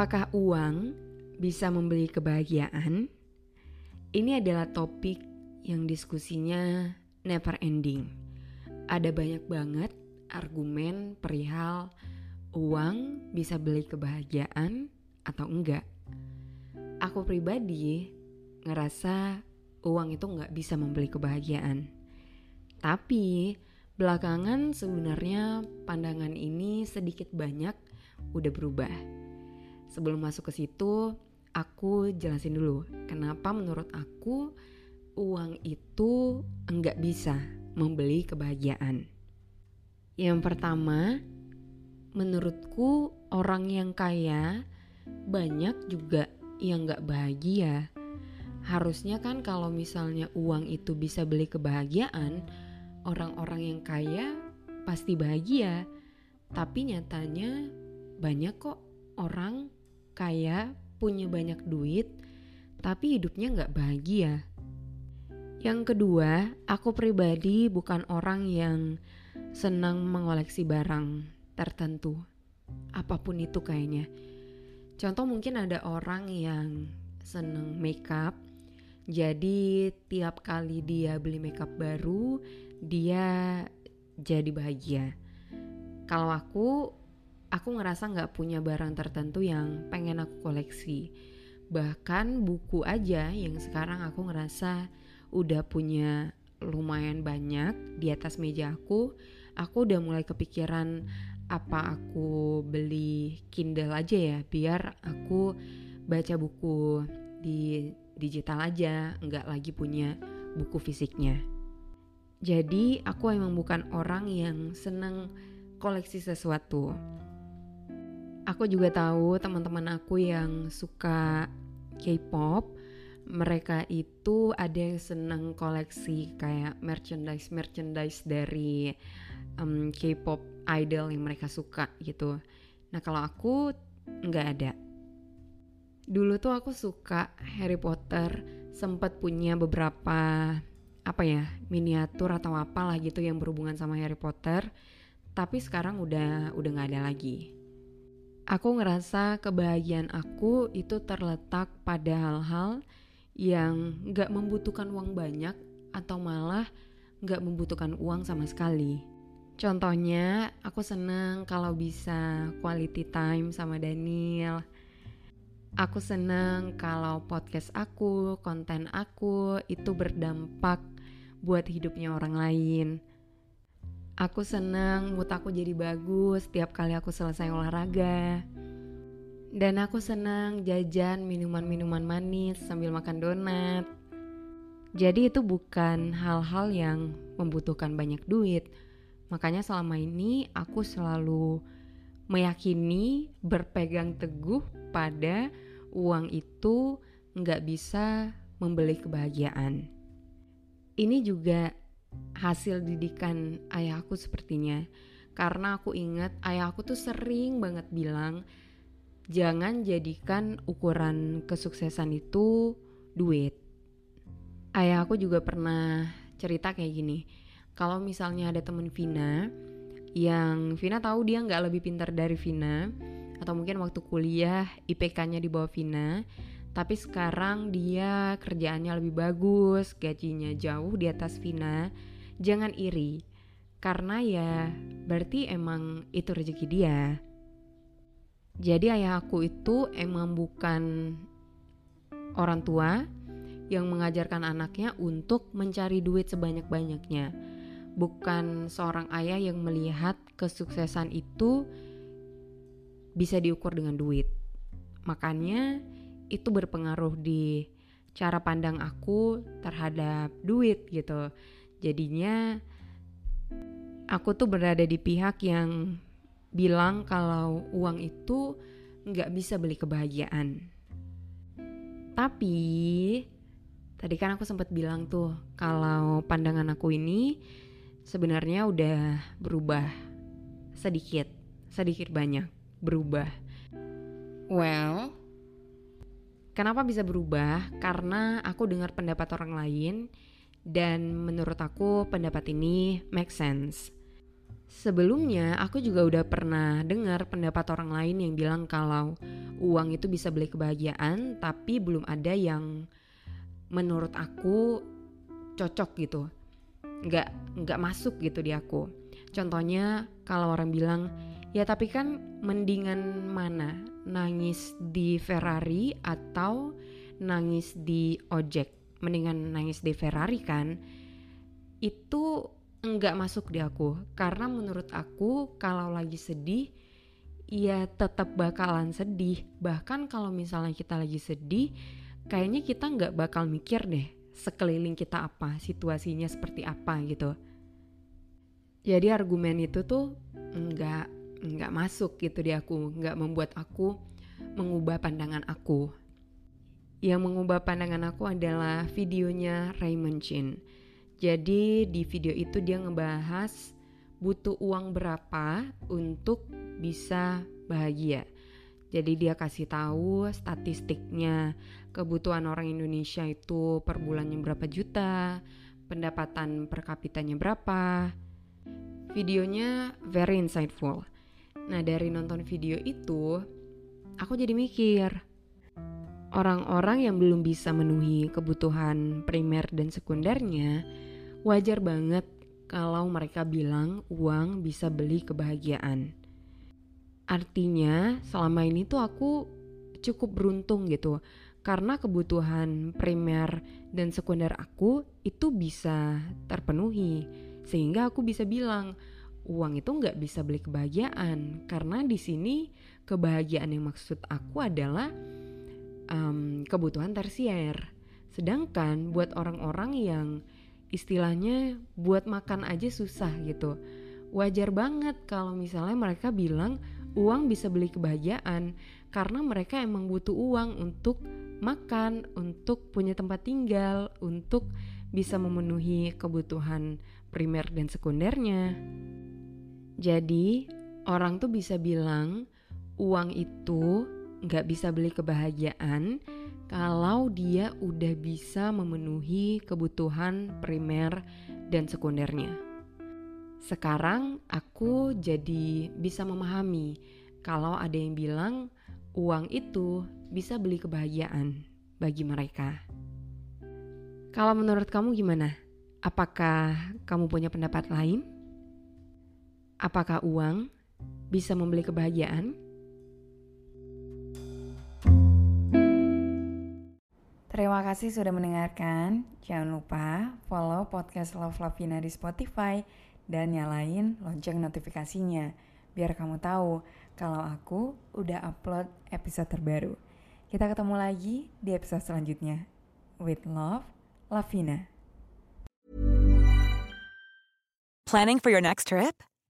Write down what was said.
Apakah uang bisa membeli kebahagiaan? Ini adalah topik yang diskusinya never ending. Ada banyak banget argumen perihal uang bisa beli kebahagiaan atau enggak. Aku pribadi ngerasa uang itu nggak bisa membeli kebahagiaan. Tapi belakangan sebenarnya pandangan ini sedikit banyak udah berubah. Sebelum masuk ke situ, aku jelasin dulu kenapa menurut aku uang itu enggak bisa membeli kebahagiaan. Yang pertama, menurutku orang yang kaya banyak juga yang nggak bahagia. Harusnya kan kalau misalnya uang itu bisa beli kebahagiaan, orang-orang yang kaya pasti bahagia. Tapi nyatanya banyak kok orang kaya punya banyak duit tapi hidupnya nggak bahagia. Yang kedua, aku pribadi bukan orang yang senang mengoleksi barang tertentu. Apa pun itu kayaknya. Contoh mungkin ada orang yang seneng makeup. Jadi tiap kali dia beli makeup baru, dia jadi bahagia. Kalau aku, aku ngerasa nggak punya barang tertentu yang pengen aku koleksi. Bahkan buku aja yang sekarang aku ngerasa udah punya lumayan banyak di atas meja aku, aku udah mulai kepikiran apa aku beli Kindle aja ya biar aku baca buku di digital aja nggak lagi punya buku fisiknya jadi aku emang bukan orang yang seneng koleksi sesuatu aku juga tahu teman-teman aku yang suka K-pop mereka itu ada yang seneng koleksi kayak merchandise merchandise dari um, K-pop idol yang mereka suka gitu. Nah kalau aku nggak ada. Dulu tuh aku suka Harry Potter, sempat punya beberapa apa ya miniatur atau apalah gitu yang berhubungan sama Harry Potter. Tapi sekarang udah udah nggak ada lagi. Aku ngerasa kebahagiaan aku itu terletak pada hal-hal yang nggak membutuhkan uang banyak atau malah nggak membutuhkan uang sama sekali. Contohnya, aku seneng kalau bisa quality time sama Daniel. Aku seneng kalau podcast aku, konten aku itu berdampak buat hidupnya orang lain. Aku seneng mood aku jadi bagus setiap kali aku selesai olahraga. Dan aku seneng jajan minuman-minuman manis sambil makan donat. Jadi itu bukan hal-hal yang membutuhkan banyak duit, Makanya selama ini aku selalu meyakini berpegang teguh pada uang itu nggak bisa membeli kebahagiaan. Ini juga hasil didikan ayahku sepertinya. Karena aku ingat ayahku tuh sering banget bilang jangan jadikan ukuran kesuksesan itu duit. Ayahku juga pernah cerita kayak gini kalau misalnya ada temen Vina yang Vina tahu dia nggak lebih pintar dari Vina atau mungkin waktu kuliah IPK-nya di bawah Vina Tapi sekarang dia kerjaannya lebih bagus, gajinya jauh di atas Vina. Jangan iri, karena ya berarti emang itu rezeki dia. Jadi ayah aku itu emang bukan orang tua yang mengajarkan anaknya untuk mencari duit sebanyak-banyaknya. Bukan seorang ayah yang melihat kesuksesan itu bisa diukur dengan duit. Makanya itu berpengaruh di cara pandang aku terhadap duit gitu. Jadinya aku tuh berada di pihak yang bilang kalau uang itu nggak bisa beli kebahagiaan. Tapi tadi kan aku sempat bilang tuh kalau pandangan aku ini sebenarnya udah berubah sedikit, sedikit banyak berubah. Well, kenapa bisa berubah? Karena aku dengar pendapat orang lain dan menurut aku pendapat ini make sense. Sebelumnya aku juga udah pernah dengar pendapat orang lain yang bilang kalau uang itu bisa beli kebahagiaan tapi belum ada yang menurut aku cocok gitu nggak nggak masuk gitu di aku contohnya kalau orang bilang ya tapi kan mendingan mana nangis di Ferrari atau nangis di ojek? Mendingan nangis di Ferrari kan? Itu nggak masuk di aku. Karena menurut aku kalau lagi sedih ya tetap bakalan sedih. Bahkan kalau misalnya kita lagi sedih kayaknya kita nggak bakal mikir deh sekeliling kita apa situasinya seperti apa gitu. Jadi argumen itu tuh nggak nggak masuk gitu di aku nggak membuat aku mengubah pandangan aku yang mengubah pandangan aku adalah videonya Raymond Chin jadi di video itu dia ngebahas butuh uang berapa untuk bisa bahagia. Jadi dia kasih tahu statistiknya kebutuhan orang Indonesia itu per bulannya berapa juta, pendapatan per kapitanya berapa. Videonya very insightful. Nah dari nonton video itu, aku jadi mikir, orang-orang yang belum bisa memenuhi kebutuhan primer dan sekundernya, wajar banget kalau mereka bilang uang bisa beli kebahagiaan. Artinya, selama ini tuh aku cukup beruntung gitu, karena kebutuhan primer dan sekunder aku itu bisa terpenuhi, sehingga aku bisa bilang uang itu nggak bisa beli kebahagiaan, karena di sini kebahagiaan yang maksud aku adalah um, kebutuhan tersier. Sedangkan buat orang-orang yang istilahnya buat makan aja susah gitu. Wajar banget kalau misalnya mereka bilang uang bisa beli kebahagiaan karena mereka emang butuh uang untuk makan, untuk punya tempat tinggal, untuk bisa memenuhi kebutuhan primer dan sekundernya. Jadi orang tuh bisa bilang uang itu nggak bisa beli kebahagiaan kalau dia udah bisa memenuhi kebutuhan primer dan sekundernya. Sekarang aku jadi bisa memahami kalau ada yang bilang uang itu bisa beli kebahagiaan bagi mereka. Kalau menurut kamu gimana? Apakah kamu punya pendapat lain? Apakah uang bisa membeli kebahagiaan? Terima kasih sudah mendengarkan. Jangan lupa follow podcast Love Lavina di Spotify dan nyalain lonceng notifikasinya biar kamu tahu kalau aku udah upload episode terbaru. Kita ketemu lagi di episode selanjutnya. With love, Lavina. Planning for your next trip?